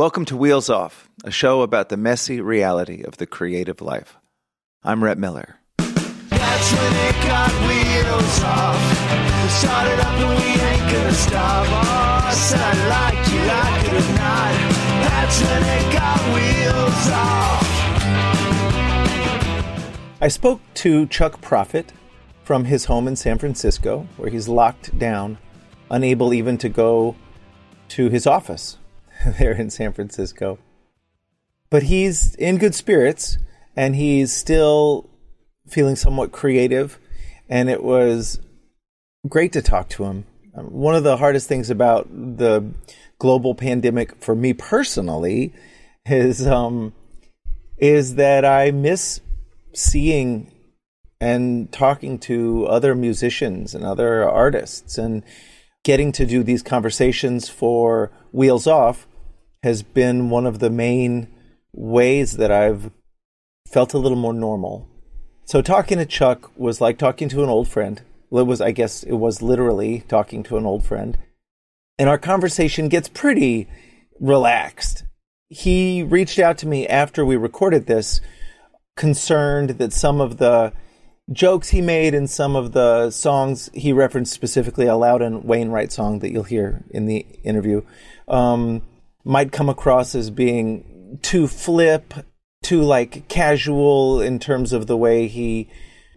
Welcome to Wheels Off, a show about the messy reality of the creative life. I'm Rhett Miller. That's when it got wheels off. We started up and we ain't gonna stop. Oh, I said I like you, like it or not. That's when it got wheels off. I spoke to Chuck Prophet from his home in San Francisco, where he's locked down, unable even to go to his office there in San Francisco. But he's in good spirits and he's still feeling somewhat creative. And it was great to talk to him. Um, one of the hardest things about the global pandemic for me personally is um, is that I miss seeing and talking to other musicians and other artists and getting to do these conversations for Wheels Off has been one of the main ways that I've felt a little more normal. So talking to Chuck was like talking to an old friend. Well, it was, I guess, it was literally talking to an old friend. And our conversation gets pretty relaxed. He reached out to me after we recorded this, concerned that some of the jokes he made and some of the songs he referenced specifically a Loudon Wainwright song that you'll hear in the interview um, might come across as being too flip, too like casual in terms of the way he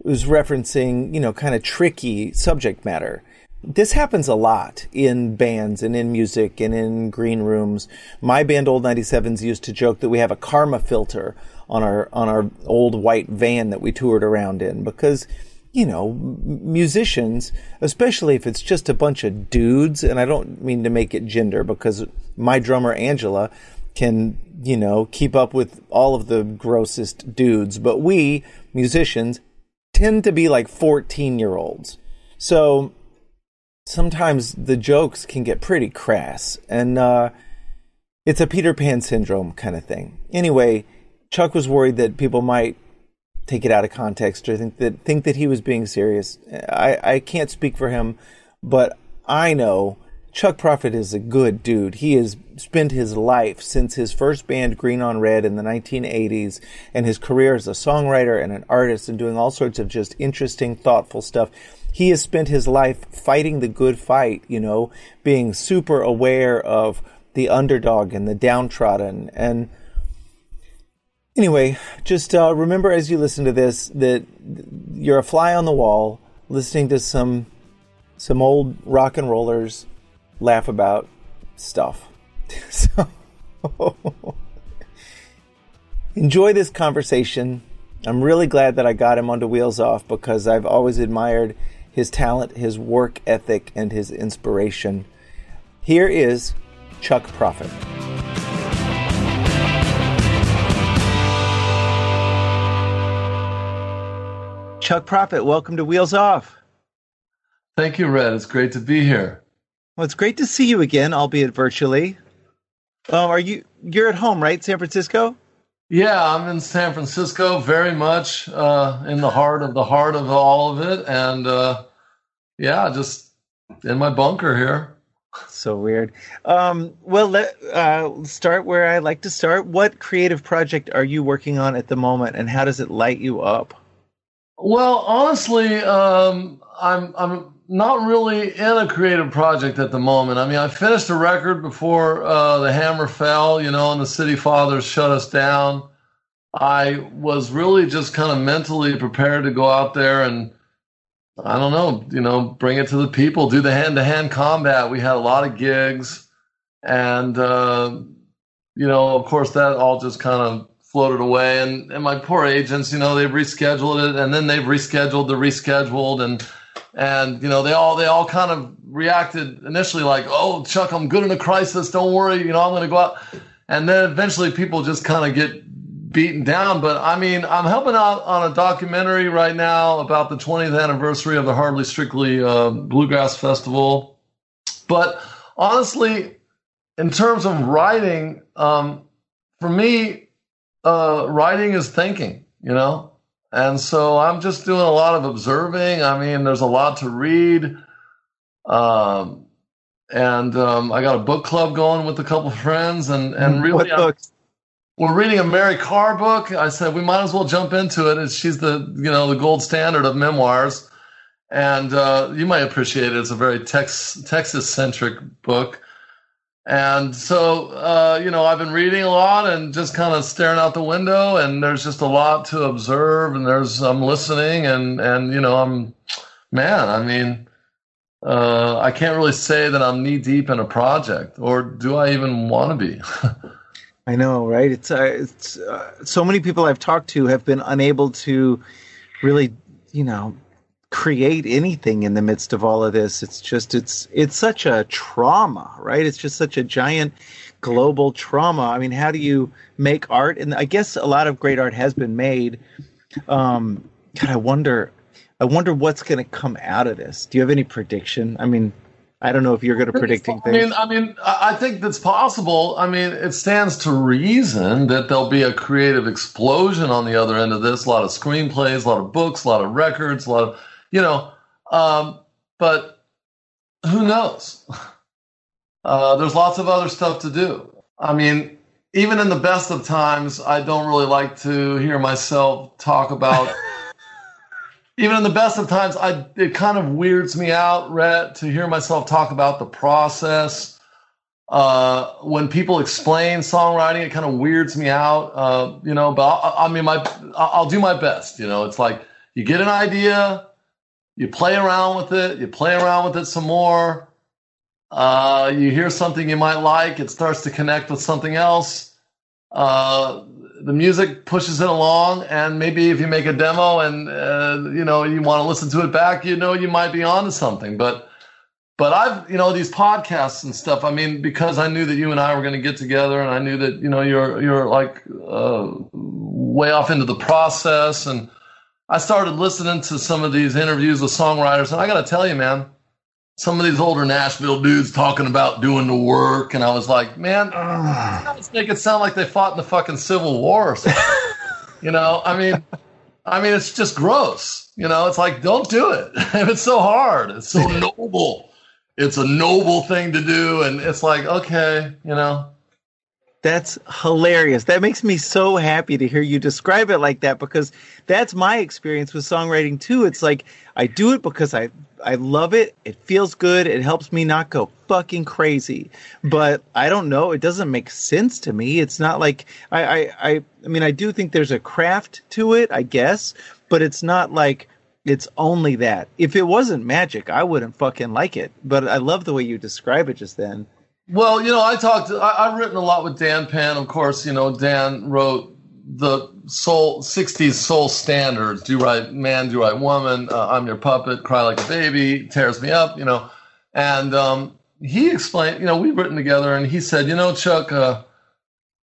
was referencing, you know, kind of tricky subject matter. This happens a lot in bands and in music and in green rooms. My band Old 97s used to joke that we have a karma filter on our on our old white van that we toured around in because you know, musicians, especially if it's just a bunch of dudes, and I don't mean to make it gender because my drummer Angela can, you know, keep up with all of the grossest dudes, but we musicians tend to be like 14 year olds. So sometimes the jokes can get pretty crass, and uh, it's a Peter Pan syndrome kind of thing. Anyway, Chuck was worried that people might take it out of context or think that think that he was being serious. I, I can't speak for him, but I know Chuck Prophet is a good dude. He has spent his life since his first band Green on Red in the 1980s and his career as a songwriter and an artist and doing all sorts of just interesting, thoughtful stuff. He has spent his life fighting the good fight, you know, being super aware of the underdog and the downtrodden and Anyway, just uh, remember as you listen to this that you're a fly on the wall, listening to some some old rock and rollers laugh about stuff. so enjoy this conversation. I'm really glad that I got him onto Wheels Off because I've always admired his talent, his work ethic, and his inspiration. Here is Chuck Prophet. Chuck Prophet, welcome to Wheels Off. Thank you, Rhett. It's great to be here. Well, it's great to see you again, albeit virtually. Um, are you you're at home, right? San Francisco? Yeah, I'm in San Francisco, very much uh, in the heart of the heart of all of it, and uh, yeah, just in my bunker here. So weird. Um, well, let uh, start where I like to start. What creative project are you working on at the moment, and how does it light you up? Well, honestly, um, I'm I'm not really in a creative project at the moment. I mean, I finished a record before uh, the hammer fell, you know, and the City Fathers shut us down. I was really just kind of mentally prepared to go out there and I don't know, you know, bring it to the people, do the hand to hand combat. We had a lot of gigs, and uh, you know, of course, that all just kind of floated away. And, and my poor agents, you know, they've rescheduled it and then they've rescheduled the rescheduled and and you know they all they all kind of reacted initially like, oh Chuck, I'm good in a crisis. Don't worry, you know I'm going to go out. And then eventually people just kind of get beaten down. But I mean, I'm helping out on a documentary right now about the 20th anniversary of the Hardly Strictly uh, Bluegrass Festival. But honestly, in terms of writing, um, for me, uh, writing is thinking, you know? And so I'm just doing a lot of observing. I mean, there's a lot to read. Um, and um, I got a book club going with a couple of friends, and and really, what books? we're reading a Mary Karr book. I said we might as well jump into it. She's the you know the gold standard of memoirs, and uh, you might appreciate it. It's a very Tex Texas centric book, and so uh, you know I've been reading a lot and just kind of staring out the window, and there's just a lot to observe, and there's I'm listening, and and you know I'm man, I mean. Uh, I can't really say that I'm knee deep in a project, or do I even want to be? I know, right? It's, uh, it's uh, so many people I've talked to have been unable to really, you know, create anything in the midst of all of this. It's just it's it's such a trauma, right? It's just such a giant global trauma. I mean, how do you make art? And I guess a lot of great art has been made. Um, God, I wonder. I wonder what's going to come out of this. Do you have any prediction? I mean, I don't know if you're good at predicting I things. mean, I mean, I I think that's possible. I mean, it stands to reason that there'll be a creative explosion on the other end of this. A lot of screenplays, a lot of books, a lot of records, a lot of, you know. Um, but who knows? Uh, there's lots of other stuff to do. I mean, even in the best of times, I don't really like to hear myself talk about. even in the best of times, I it kind of weirds me out, Rhett, to hear myself talk about the process. Uh, when people explain songwriting, it kind of weirds me out. Uh, you know, but I, I mean, my I'll do my best. You know, it's like you get an idea, you play around with it, you play around with it some more. Uh, you hear something you might like, it starts to connect with something else. Uh, the music pushes it along, and maybe if you make a demo and uh, you know you want to listen to it back, you know you might be onto something. But but I've you know these podcasts and stuff. I mean, because I knew that you and I were going to get together, and I knew that you know you're you're like uh, way off into the process, and I started listening to some of these interviews with songwriters, and I got to tell you, man, some of these older Nashville dudes talking about doing the work, and I was like, man, let's make it sound like they fought in the fucking Civil War or something. you know, I mean, I mean, it's just gross. You know, it's like, don't do it. it's so hard. It's so noble. It's a noble thing to do, and it's like, okay, you know. That's hilarious. That makes me so happy to hear you describe it like that because that's my experience with songwriting too. It's like I do it because I I love it. It feels good. It helps me not go fucking crazy. But I don't know. It doesn't make sense to me. It's not like I I I, I mean I do think there's a craft to it, I guess, but it's not like it's only that. If it wasn't magic, I wouldn't fucking like it. But I love the way you describe it just then. Well, you know, I talked. I, I've written a lot with Dan Penn. Of course, you know, Dan wrote the soul '60s soul standards: "Do Right Man, Do Right Woman," uh, "I'm Your Puppet," "Cry Like a Baby," "Tears Me Up." You know, and um, he explained. You know, we've written together, and he said, "You know, Chuck, uh,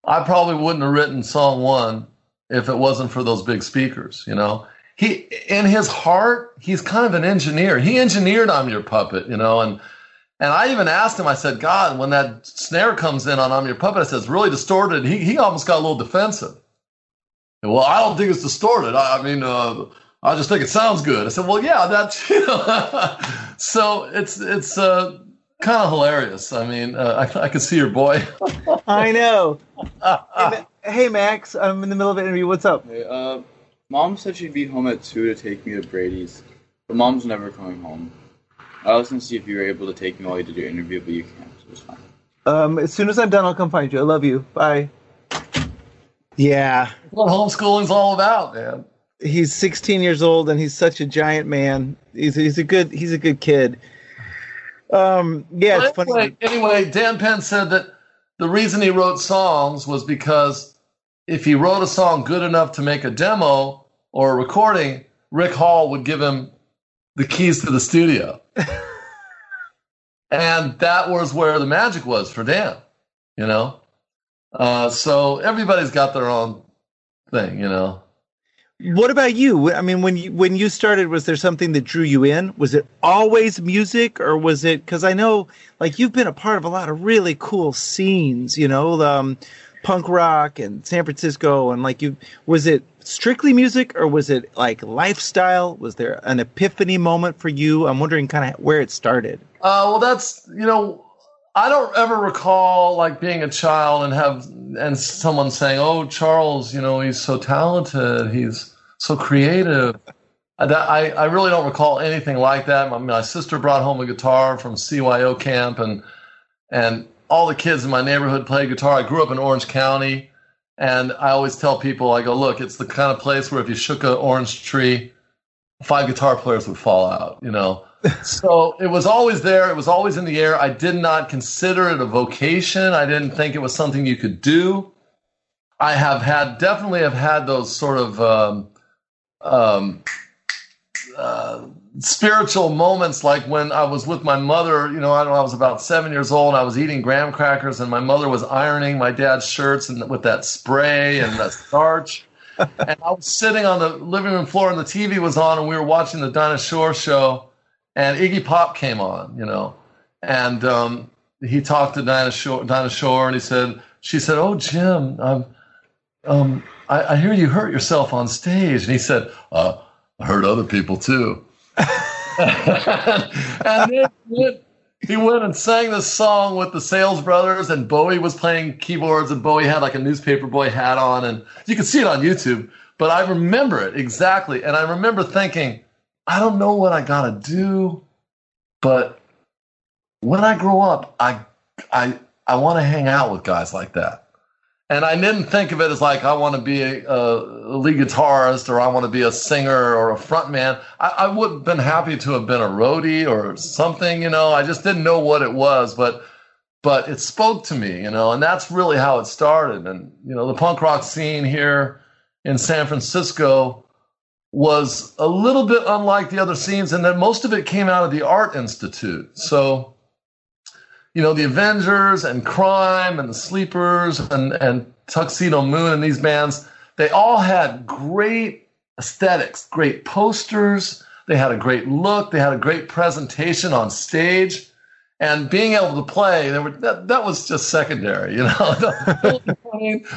I probably wouldn't have written song one if it wasn't for those big speakers." You know, he in his heart, he's kind of an engineer. He engineered "I'm Your Puppet," you know, and and I even asked him, I said, God, when that snare comes in on I'm Your Puppet, I said, it's really distorted. He, he almost got a little defensive. And, well, I don't think it's distorted. I, I mean, uh, I just think it sounds good. I said, well, yeah, that's, you know. so it's, it's uh, kind of hilarious. I mean, uh, I, I can see your boy. I know. hey, Ma- hey, Max, I'm in the middle of an interview. What's up? Hey, uh, mom said she'd be home at 2 to take me to Brady's, but mom's never coming home. I was gonna see if you were able to take me while you did your interview, but you can't, so it's fine. Um, as soon as I'm done, I'll come find you. I love you. Bye. Yeah, what homeschooling's all about, man. he's 16 years old and he's such a giant man. He's he's a good he's a good kid. Um, yeah, Well, it's funny. anyway, anyway, Dan Penn said that the reason he wrote songs was because if he wrote a song good enough to make a demo or a recording, Rick Hall would give him the keys to the studio. and that was where the magic was for Dan, you know? Uh, so everybody's got their own thing, you know. What about you? I mean, when you when you started, was there something that drew you in? Was it always music, or was it? Because I know, like, you've been a part of a lot of really cool scenes. You know, um, punk rock and San Francisco, and like you. Was it strictly music, or was it like lifestyle? Was there an epiphany moment for you? I'm wondering, kind of where it started. Uh, well, that's you know, I don't ever recall like being a child and have and someone saying, "Oh, Charles, you know, he's so talented. He's so creative." I, I, really don't recall anything like that. My, my sister brought home a guitar from CYO camp, and and all the kids in my neighborhood play guitar. I grew up in Orange County, and I always tell people, I go, "Look, it's the kind of place where if you shook an orange tree, five guitar players would fall out." You know so it was always there. It was always in the air. I did not consider it a vocation. I didn't think it was something you could do. I have had definitely have had those sort of um, um, uh, spiritual moments, like when I was with my mother. You know, I don't know. I was about seven years old. I was eating graham crackers, and my mother was ironing my dad's shirts and with that spray and that starch. and I was sitting on the living room floor, and the TV was on, and we were watching the Dinah Shore show and Iggy Pop came on, you know, and um, he talked to Dinah Shore, Dinah Shore, and he said, she said, "Oh, Jim, um, um, I, I, hear you hurt yourself on stage," and he said, uh, "I hurt other people too." and then he went and sang this song with the Sales Brothers, and Bowie was playing keyboards, and Bowie had like a newspaper boy hat on, and you can see it on YouTube. But I remember it exactly, and I remember thinking I don't know what I gotta do, but when I grow up, I I I want to hang out with guys like that. And I didn't think of it as like I want to be a, a lead guitarist or I want to be a singer or a frontman. I, I would have been happy to have been a roadie or something, you know. I just didn't know what it was, but but it spoke to me, you know, and that's really how it started. And you know, the punk rock scene here in San Francisco was a little bit unlike the other scenes and that most of it came out of the Art Institute. So, you know, the Avengers and Crime and the Sleepers and, and Tuxedomoon and these bands, they all had great aesthetics, great posters. They had a great look. They had a great presentation on stage and being able to play were, that, that was just secondary you know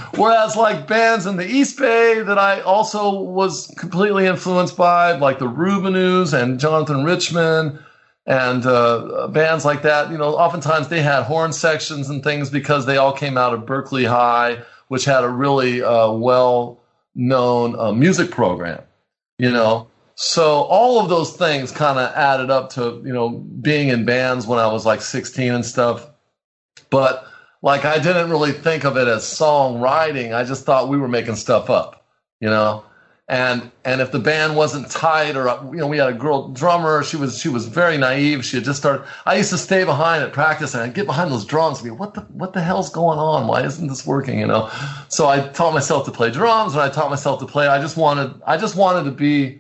whereas like bands in the east bay that i also was completely influenced by like the Rubinoos and jonathan richman and uh, bands like that you know oftentimes they had horn sections and things because they all came out of Berkeley high which had a really uh, well known uh, music program you know? So all of those things kind of added up to you know being in bands when i was like 16 and stuff. But like i didn't really think of it as songwriting. I just thought we were making stuff up you know and and if the band wasn't tight or you know we had a girl drummer she was she was very naive she had just started i used to stay behind at practice and i'd get behind those drums and be what the what the hell's going on why isn't this working you know so i taught myself to play drums and i taught myself to play i just wanted i just wanted to be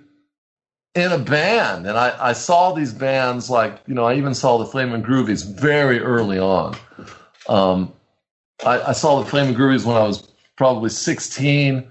in a band. And I, I saw these bands like, you know, I even saw the Flaming Groovies very early on. Um, I, I, saw the Flaming Groovies when I was probably 16.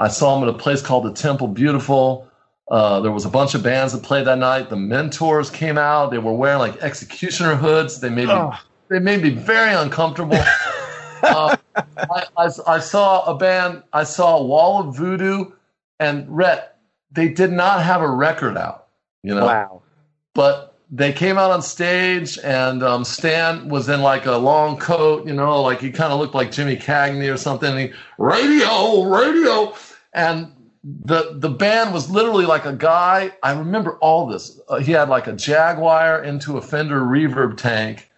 I saw them at a place called the Temple Beautiful. Uh, there was a bunch of bands that played that night. The Mentors came out. They were wearing like executioner hoods. They made me, oh. they made me very uncomfortable. uh, I, I, I, saw a band. I saw Wall of Voodoo and Rhett they did not have a record out, you know. Wow. But they came out on stage, and um, Stan was in like a long coat, you know, like he kind of looked like Jimmy Cagney or something. He, radio, radio, and the the band was literally like a guy. I remember all this. Uh, he had like a Jaguar into a Fender reverb tank,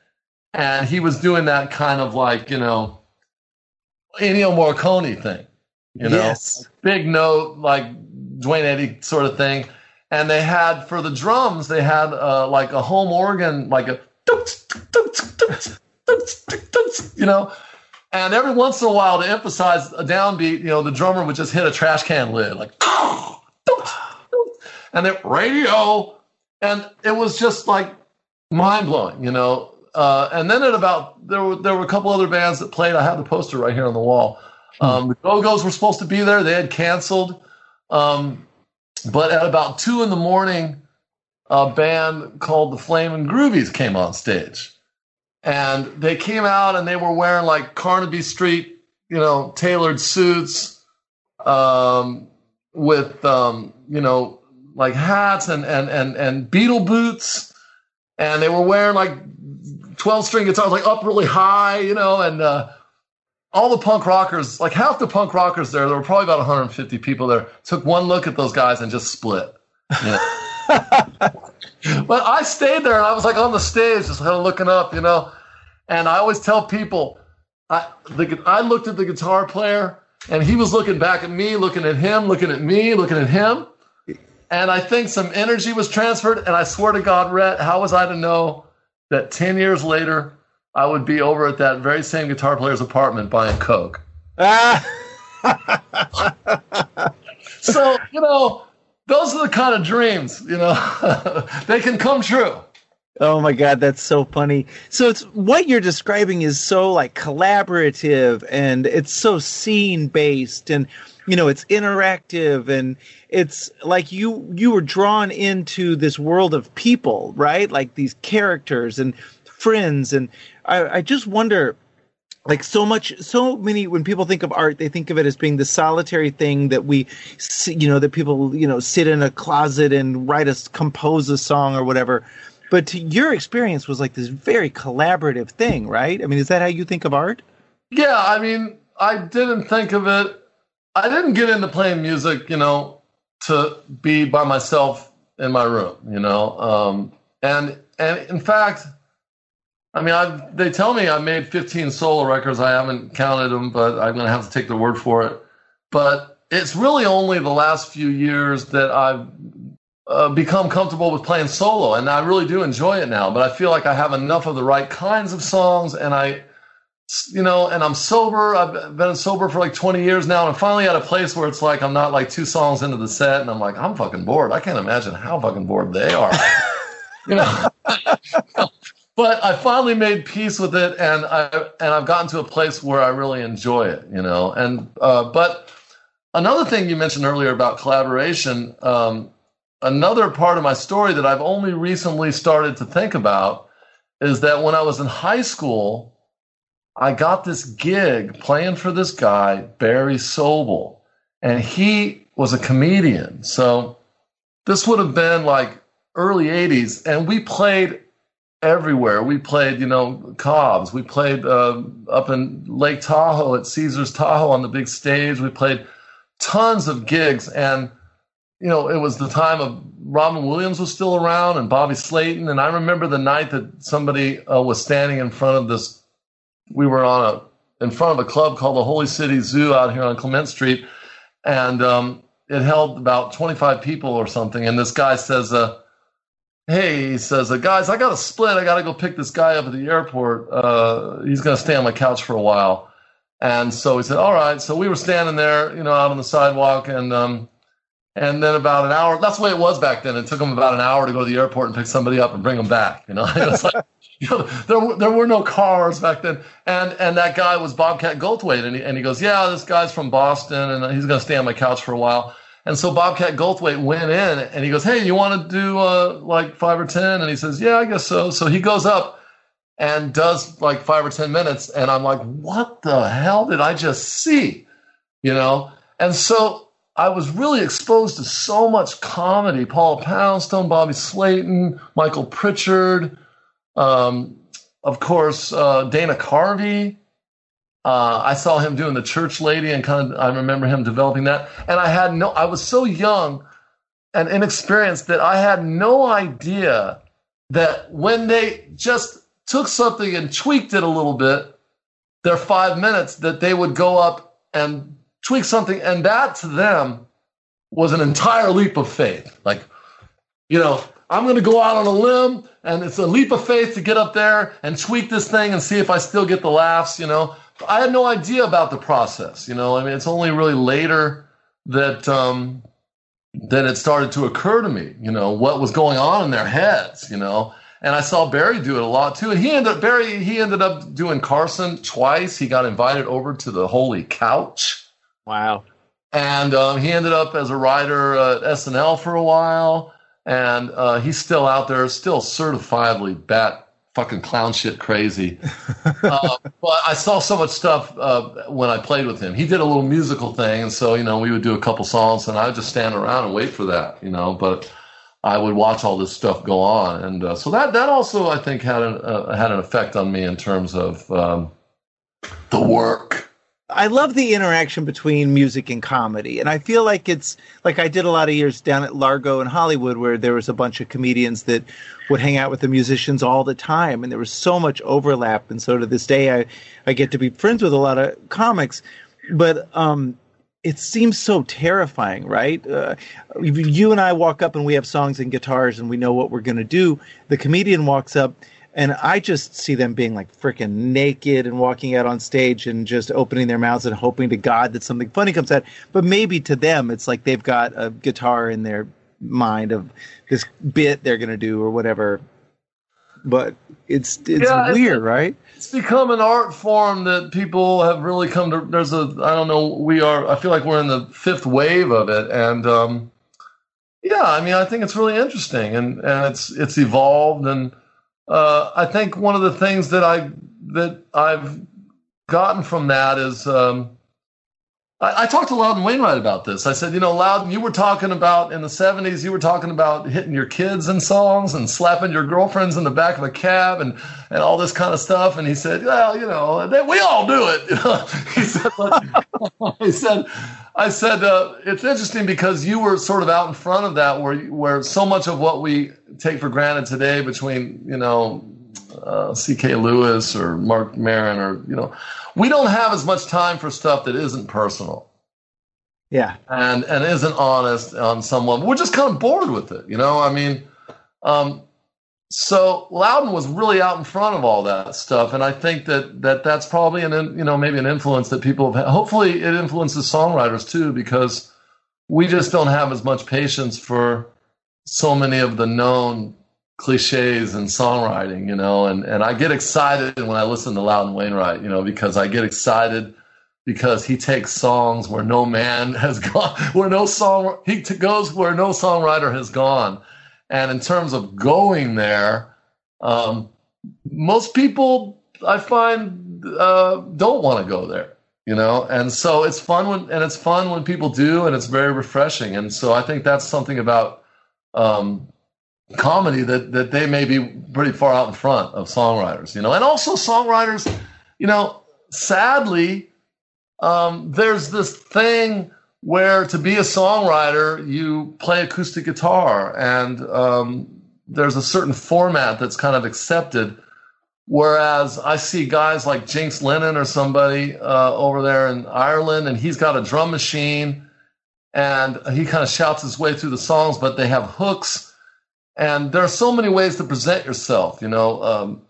and he was doing that kind of like you know Ennio Morricone thing, you know, yes. big note like Duane Eddy sort of thing. And they had for the drums, they had uh, like a home organ, like a you know. And every once in a while, to emphasize a downbeat, you know, the drummer would just hit a trash can lid, like, and then radio, and it was just like mind blowing, you know. Uh, and then at about there were there were a couple other bands that played. I have the poster right here on the wall. Um, the Go Go's were supposed to be there. They had canceled. Um, but at about two in the morning, a band called the Flamin' Groovies came on stage. And they came out and they were wearing like Carnaby Street, you know, tailored suits um, with, um, you know, like hats and, and, and, and Beatle boots. And they were wearing like 12 string guitars, like up really high, you know, and uh, all the punk rockers, like half the punk rockers there, there were probably about 150 people there, took one look at those guys and just split. You know? But I stayed there and I was like on the stage, just kind of looking up, you know. And I always tell people, I, the, I looked at the guitar player and he was looking back at me, looking at him, looking at me, looking at him. And I think some energy was transferred. And I swear to God, Rhett, how was I to know that 10 years later, I would be over at that very same guitar player's apartment buying Coke? Ah. so, you know, those are the kind of dreams, you know, they can come true. Oh my god, that's so funny. So it's what you're describing is so like collaborative and it's so scene based and you know, it's interactive and it's like you you were drawn into this world of people, right? Like these characters and friends and I, I just wonder like so much so many when people think of art they think of it as being the solitary thing that we you know that people you know sit in a closet and write a compose a song or whatever. But your experience was like this very collaborative thing right? I mean is that how you think of art? Yeah i mean i didn't think of it. I didn't get into playing music you know to be by myself in my room you know um, and and in fact I mean, I, they tell me I made 15 solo records. I haven't counted them, but I'm going to have to take their word for it. But it's really only the last few years that I've uh, become comfortable with playing solo, and I really do enjoy it now. But I feel like I have enough of the right kinds of songs, and I, you know, and I'm sober. I've been sober for like 20 years now, and I'm finally at a place where it's like I'm not like two songs into the set, and I'm like I'm fucking bored. I can't imagine how fucking bored they are. you know. but I finally made peace with it, and I and I've gotten to a place where I really enjoy it, you know. And uh, but another thing you mentioned earlier about collaboration, um, another part of my story that I've only recently started to think about is that when I was in high school, I got this gig playing for this guy Barry Sobel, and he was a comedian. So this would have been like early '80s, and we played everywhere. We played, you know, Cobb's. We played uh, up in Lake Tahoe at Caesar's Tahoe on the big stage. We played tons of gigs, and you know, it was the time of Robin Williams was still around and Bobby Slayton. And I remember the night that somebody uh, was standing in front of this. We were on a in front of a club called the Holy City Zoo out here on Clement Street, and um, it held about 25 people or something. And this guy says, uh, hey, he says, uh, guys, I got a split. I got to go pick this guy up at the airport. Uh, he's going to stay on my couch for a while. And so he said, all right. So we were standing there, you know, out on the sidewalk. And, um, and then about an hour, that's the way it was back then. It took him about an hour to go to the airport and pick somebody up and bring him back. You know, it was like, you know, there, there were no cars back then. And, and that guy was Bobcat Goldthwait. And he, and he goes, yeah, this guy's from Boston and he's going to stay on my couch for a while. And so Bobcat Goldthwait went in and he goes, Hey, you want to do uh, like five or 10? And he says, Yeah, I guess so. So he goes up and does like five or 10 minutes. And I'm like, What the hell did I just see? You know? And so I was really exposed to so much comedy Paula Poundstone, Bobby Slayton, Michael Pritchard, um, of course, uh, Dana Carvey. Uh, I saw him doing the church lady, and kind of I remember him developing that. And I had no, I was so young and inexperienced that I had no idea that when they just took something and tweaked it a little bit, their five minutes, that they would go up and tweak something, and that to them was an entire leap of faith. Like, you know, I'm going to go out on a limb, and it's a leap of faith to get up there and tweak this thing and see if I still get the laughs, you know. I had no idea about the process. You know, I mean, it's only really later that um, that it started to occur to me. You know, what was going on in their heads. You know, and I saw Barry do it a lot too. And he ended up Barry he ended up doing Carson twice. He got invited over to the Holy Couch, Wow. and um, he ended up as a writer at SNL for a while. And uh, he's still out there, still certifiably bat fucking clown shit crazy. uh, but I saw so much stuff uh, when I played with him. He did a little musical thing, and so you know we would do a couple songs, and I would just stand around and wait for that, you know. But I would watch all this stuff go on, and uh, so that that also I think had an uh, had an effect on me in terms of um, the work. I love the interaction between music and comedy. And I feel like it's like I did a lot of years down at Largo in Hollywood where there was a bunch of comedians that would hang out with the musicians all the time and there was so much overlap and so to this day I I get to be friends with a lot of comics but um it seems so terrifying, right? Uh, you and I walk up and we have songs and guitars and we know what we're going to do. The comedian walks up and I just see them being like freaking naked and walking out on stage and just opening their mouths and hoping to God that something funny comes out. But maybe to them, it's like they've got a guitar in their mind of this bit they're going to do or whatever. But it's it's Yeah, it's- weird, right? It's become an art form that people have really come to. There's a, I don't know, we are, I feel like we're in the fifth wave of it. And, um, yeah, I mean, I think it's really interesting and, and it's, it's evolved. And, uh, I think one of the things that I, that I've gotten from that is, um, I, I talked to Loudon Wainwright about this. I said, you know, Loudon, you were talking about in the 70s, you were talking about hitting your kids in songs and slapping your girlfriends in the back of a cab and, and all this kind of stuff. And he said, well, you know, they, we all do it. He said, but, he said, I said, uh, it's interesting because you were sort of out in front of that where, where so much of what we take for granted today between, you know, uh, C.K. Lewis or Marc Maron or, you know, we don't have as much time for stuff that isn't personal Yeah. and and isn't honest on someone. We're just kind of bored with it, you know. I mean, um, so Loudon was really out in front of all that stuff, and I think that that that's probably an you know maybe an influence that people have. Had. Hopefully, it influences songwriters too because we just don't have as much patience for so many of the known cliches and songwriting, you know. And and I get excited when I listen to Loudon Wainwright, you know, because I get excited because he takes songs where no man has gone, where no song he t- goes where no songwriter has gone, and in terms of going there, um, most people I find uh, don't want to go there, you know, and so it's fun when and it's fun when people do, and it's very refreshing, and so I think that's something about um, comedy that that they may be pretty far out in front of songwriters, you know, and also songwriters, you know, sadly um, there's this thing where to be a songwriter, you play acoustic guitar, and um, there's a certain format that's kind of accepted. Whereas I see guys like Jinx Lennon or somebody uh, over there in Ireland, and he's got a drum machine, and he kind of shouts his way through the songs, but they have hooks, and there are so many ways to present yourself. You know, um,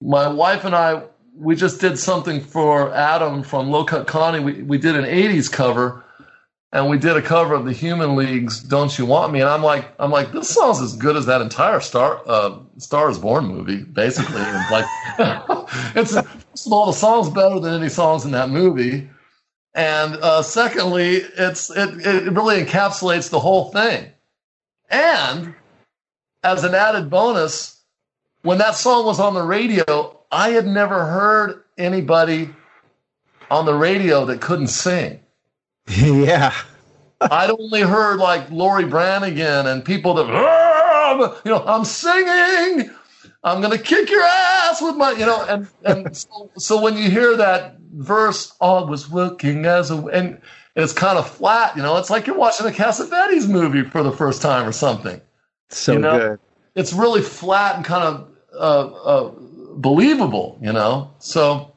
my wife and I we just did something for Adam from Low Cut Connie. We we did an '80s cover, and we did a cover of the Human League's "Don't You Want Me," and I'm like, I'm like, this song's as good as that entire Star uh, Star Is Born movie, basically. And like, it's first of all, the song's better than any songs in that movie, and uh, secondly, it's it it really encapsulates the whole thing, and as an added bonus, when that song was on the radio. I had never heard anybody on the radio that couldn't sing. yeah. I'd only heard like Laura Branigan and people that, you know, I'm singing, I'm gonna kick your ass with my, you know, and and so, so when you hear that verse, oh, I was looking as a, and it's kind of flat, you know, it's like you're watching a Cassavetes movie for the first time or something. So You know? good. It's really flat and kind of uh, uh, believable, you know. So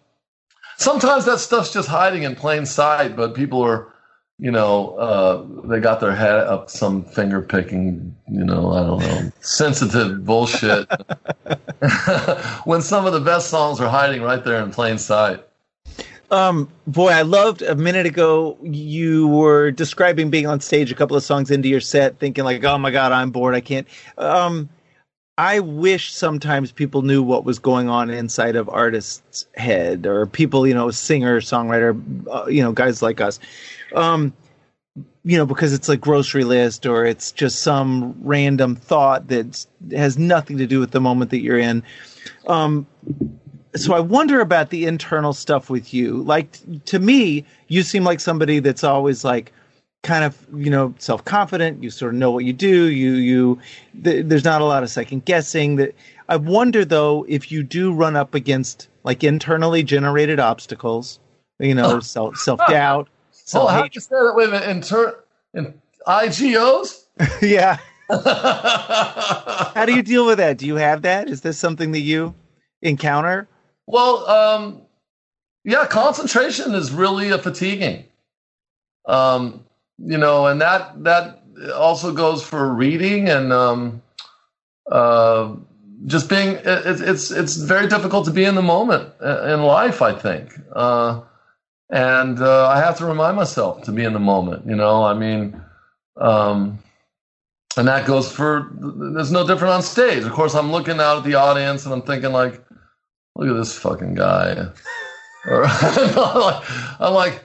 sometimes that stuff's just hiding in plain sight, but people are, you know, uh, they got their head up some finger picking, you know, I don't know, sensitive bullshit. when some of the best songs are hiding right there in plain sight. Um, boy, I loved a minute ago you were describing being on stage a couple of songs into your set, thinking like, "Oh my god, I'm bored. I can't." Um, I wish sometimes people knew what was going on inside of artists' head or people, you know, singer, songwriter, uh, you know, guys like us. Um, you know, because it's a grocery list or it's just some random thought that has nothing to do with the moment that you're in. Um, so I wonder about the internal stuff with you. Like to me, you seem like somebody that's always like kind of you know self confident. You sort of know what you do. You you th- there's not a lot of second guessing. That I wonder though if you do run up against like internally generated obstacles. You know, self self doubt. Oh, how do you say that? Wait a minute. In, ter- in IGOs? yeah. how do you deal with that? Do you have that? Is this something that you encounter? Well, um, yeah, concentration is really a fatiguing. Um, you know, and that that also goes for reading and um, uh, just being. It, it's it's very difficult to be in the moment in life. I think, uh, and uh, I have to remind myself to be in the moment. You know, I mean. Um, and that goes for there's no different on stage of course i'm looking out at the audience and i'm thinking like look at this fucking guy. or I'm like,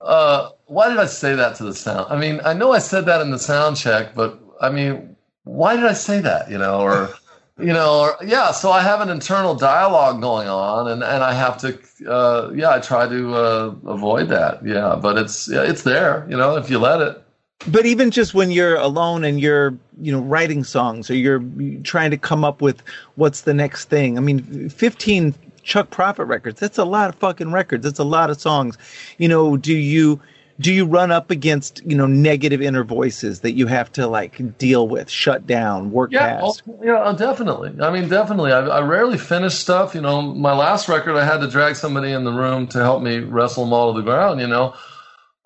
uh, why did I say that to the sound? I mean, I know I said that in the sound check, but I mean, why did I say that? You know, or you know, or yeah. So I have an internal dialogue going on, and and I have to, uh, yeah, I try to uh, avoid that. Yeah, but it's yeah, it's there. You know, if you let it but even just when you're alone and you're you know writing songs or you're trying to come up with what's the next thing i mean 15 chuck prophet records that's a lot of fucking records. That's a lot of songs. You know do you do you run up against you know negative inner voices that you have to like deal with shut down work yeah, past? yeah uh, definitely. I mean definitely. I, I rarely finish stuff. You know my last record i had to drag somebody in the room to help me wrestle them all to the ground you know?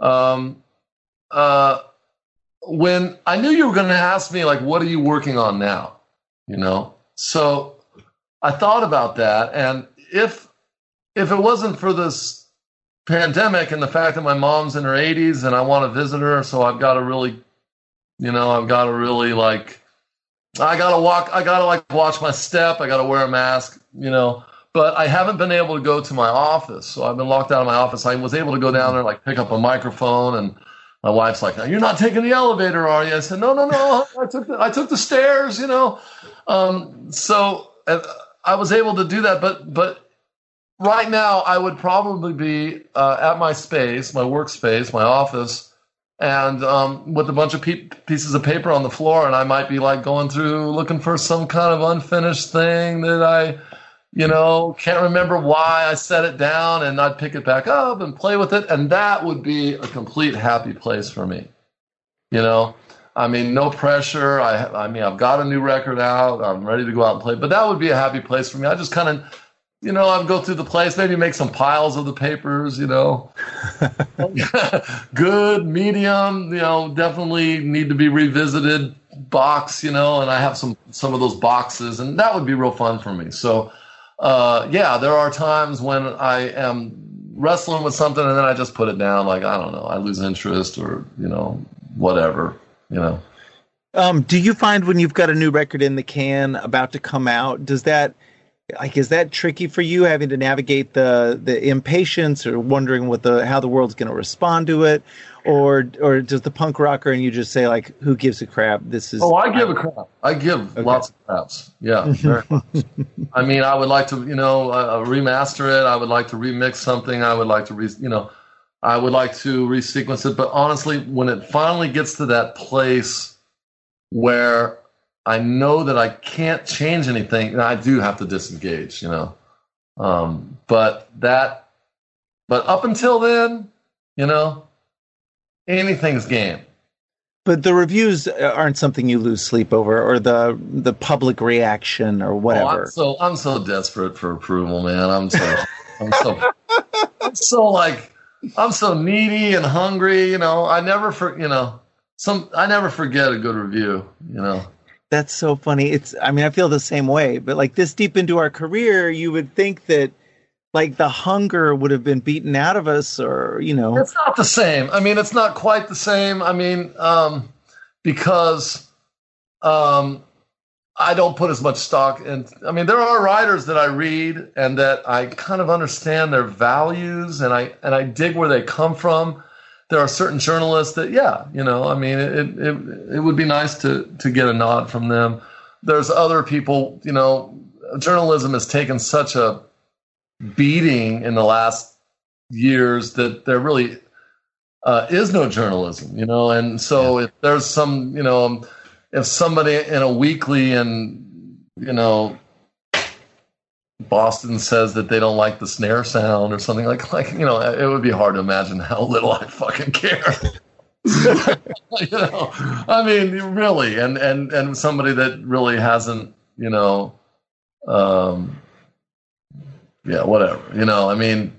Um uh when I knew you were going to ask me, like, what are you working on now? You know, so I thought about that, and if if it wasn't for this pandemic and the fact that my mom's in her 80s and I want to visit her, so I've got to really, you know, I've got to really like, I got to walk, I got to like watch my step, I got to wear a mask, you know. But I haven't been able to go to my office, so I've been locked out of my office. I was able to go down there, like pick up a microphone and my wife's like, "You're not taking the elevator, are you?" I said, "No, no, no. I took the, I took the stairs." You know, um, so I was able to do that. But but right now, I would probably be uh, at my space, my workspace, my office, and um, with a bunch of pe- pieces of paper on the floor, and I might be like going through looking for some kind of unfinished thing that I you know, can't remember why I set it down and I'd pick it back up and play with it. And that would be a complete happy place for me. You know, I mean, no pressure. I, I mean, I've got a new record out. I'm ready to go out and play, but that would be a happy place for me. I just kind of, you know, I'd go through the place, maybe make some piles of the papers, you know, good, medium, you know, definitely need to be revisited box, you know, and I have some, some of those boxes and that would be real fun for me. So, uh, yeah, there are times when I am wrestling with something and then I just put it down. Like I don't know, I lose interest or you know whatever. You know. Um, do you find when you've got a new record in the can about to come out, does that like is that tricky for you having to navigate the the impatience or wondering what the how the world's going to respond to it or or does the punk rocker and you just say like who gives a crap? This is oh i give a crap. I give okay. lots of craps. Yeah very much. I mean i would like to you know uh, uh, remaster it. I would like to remix something. I would like to re you know i would like to resequence it. But honestly when it finally gets to that place where I know that I can't change anything, and I do have to disengage, you know. Um, but that, but up until then, you know, anything's game. But the reviews aren't something you lose sleep over, or the the public reaction, or whatever. Oh, I'm so I'm so desperate for approval, man. I'm so I'm so I'm so like I'm so needy and hungry. You know, I never for you know some I never forget a good review. You know that's so funny. It's I mean, I feel the same way, but like this deep into our career, you would think that like the hunger would have been beaten out of us or, you know. It's not the same. I mean, it's not quite the same. I mean, um because um I don't put as much stock in. I mean, there are writers that I read and that I kind of understand their values and I and I dig where they come from. There are certain journalists that, yeah, you know, I mean, it it, it would be nice to to get a nod from them. There's other people, you know, journalism has taken such a beating in the last years that there really uh, is no journalism, you know, and so if there's some, you know if somebody in a weekly and you know Boston says that they don't like the snare sound or something like like you know it would be hard to imagine how little I fucking care. you know, I mean, really, and and and somebody that really hasn't, you know, um, yeah, whatever. You know, I mean,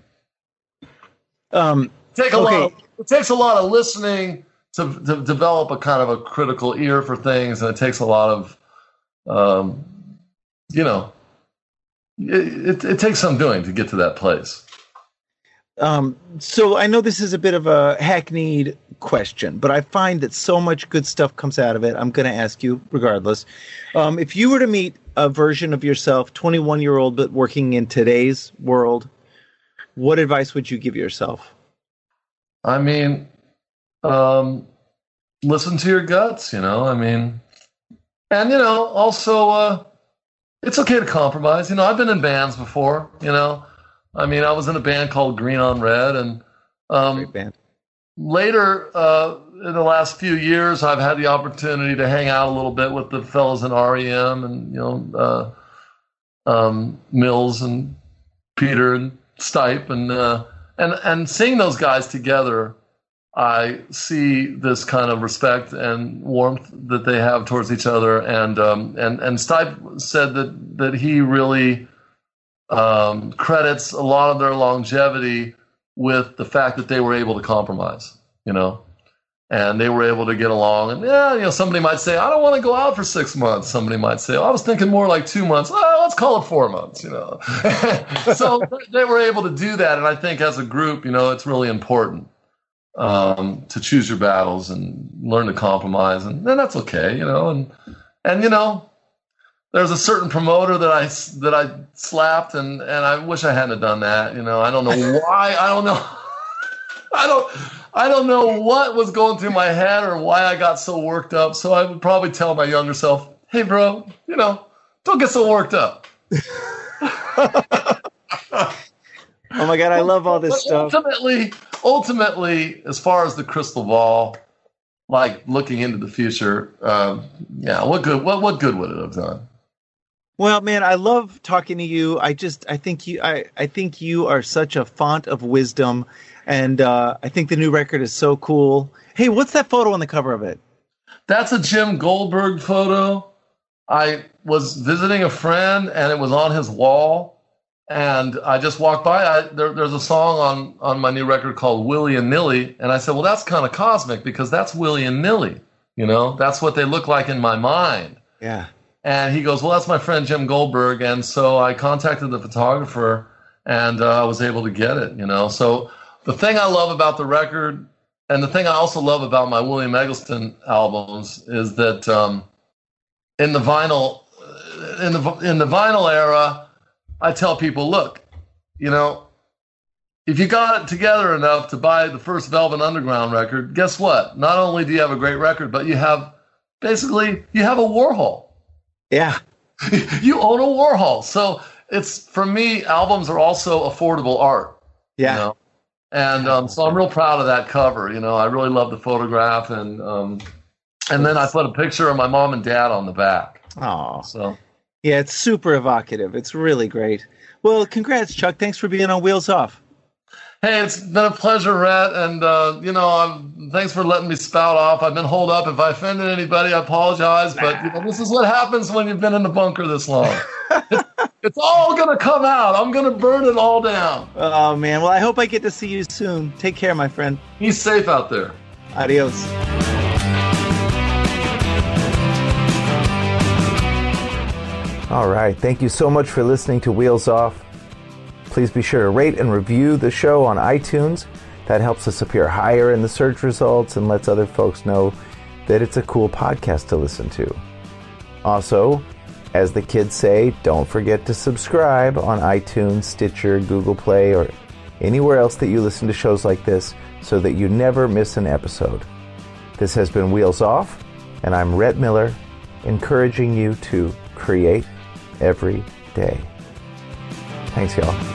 Um, take a Okay. lot. Of, it takes a lot of listening to, to develop a kind of a critical ear for things, and it takes a lot of, um, you know, it, it, it takes some doing to get to that place. Um, so I know this is a bit of a hackneyed question, but I find that so much good stuff comes out of it. I'm going to ask you regardless. Um, if you were to meet a version of yourself, 21 year old, but working in today's world, what advice would you give yourself? I mean, um, listen to your guts. You know, I mean, and you know, also, uh, it's okay to compromise. You know, I've been in bands before. You know, I mean, I was in a band called Green on Red, and um, Great band. later uh, in the last few years, I've had the opportunity to hang out a little bit with the fellows in REM and you know uh, um, Mills and Peter and Stipe and uh, and and seeing those guys together, I see this kind of respect and warmth that they have towards each other. And um, and and Stipe said that that he really um, credits a lot of their longevity with the fact that they were able to compromise, you know, and they were able to get along. And yeah, you know, somebody might say, I don't want to go out for six months. Somebody might say, oh, I was thinking more like two months. Oh, let's call it four months, you know. so they were able to do that. And I think as a group, you know, it's really important um, to choose your battles and learn to compromise. And then that's okay, you know, and, and, you know, there's a certain promoter that I that I slapped, and and I wish I hadn't done that. You know, I don't know why. I don't know. I don't. I don't know what was going through my head or why I got so worked up. So I would probably tell my younger self, "Hey, bro, you know, don't get so worked up." Oh my God, I love all this But stuff. ultimately, ultimately, as far as the crystal ball, like looking into the future, um, yeah, what good? What what good would it have done? Well, man, I love talking to you. I just, I think you, I, I think you are such a font of wisdom, and uh, I think the new record is so cool. Hey, what's that photo on the cover of it? That's a Jim Goldberg photo. I was visiting a friend and it was on his wall. And I just walked by. I, there, there's a song on, on my new record called Willie and Nilly. And I said, well, that's kind of cosmic because that's Willie and Nilly. You know, that's what they look like in my mind. Yeah. And he goes, Well, that's my friend Jim Goldberg. And so I contacted the photographer and uh, I was able to get it, you know. So the thing I love about the record and the thing I also love about my William Eggleston albums is that um, in the vinyl in the in the vinyl era, I tell people, look, you know, if you got it together enough to buy the first Velvet Underground record, guess what? Not only do you have a great record, but you have basically you have a Warhol Yeah. you own a Warhol. So it's for me, albums are also affordable art. Yeah. You know? And um, so I'm real proud of that cover. You know, I really love the photograph, and um, and then I put a picture of my mom and dad on the back. Oh, So yeah, it's super evocative. It's really great. Well, congrats, Chuck. Thanks for being on Wheels Off. Hey, it's been a pleasure, Rhett, and uh, you know, I'm, thanks for letting me spout off. I've been holed up. If I offended anybody, I apologize. But you know, this is what happens when you've been in the bunker this long. it's, it's all gonna come out. I'm gonna burn it all down. Oh man. Well, I hope I get to see you soon. Take care, my friend. Be safe out there. Adios. All right. Thank you so much for listening to Wheels Off. Please be sure to rate and review the show on iTunes. That helps us appear higher in the search results and lets other folks know that it's a cool podcast to listen to. Also, As the kids say, don't forget to subscribe on iTunes, Stitcher, Google Play, or anywhere else that you listen to shows like this so that you never miss an episode. This has been Wheels Off, and I'm Rhett Miller, encouraging you to create every day. Thanks, y'all.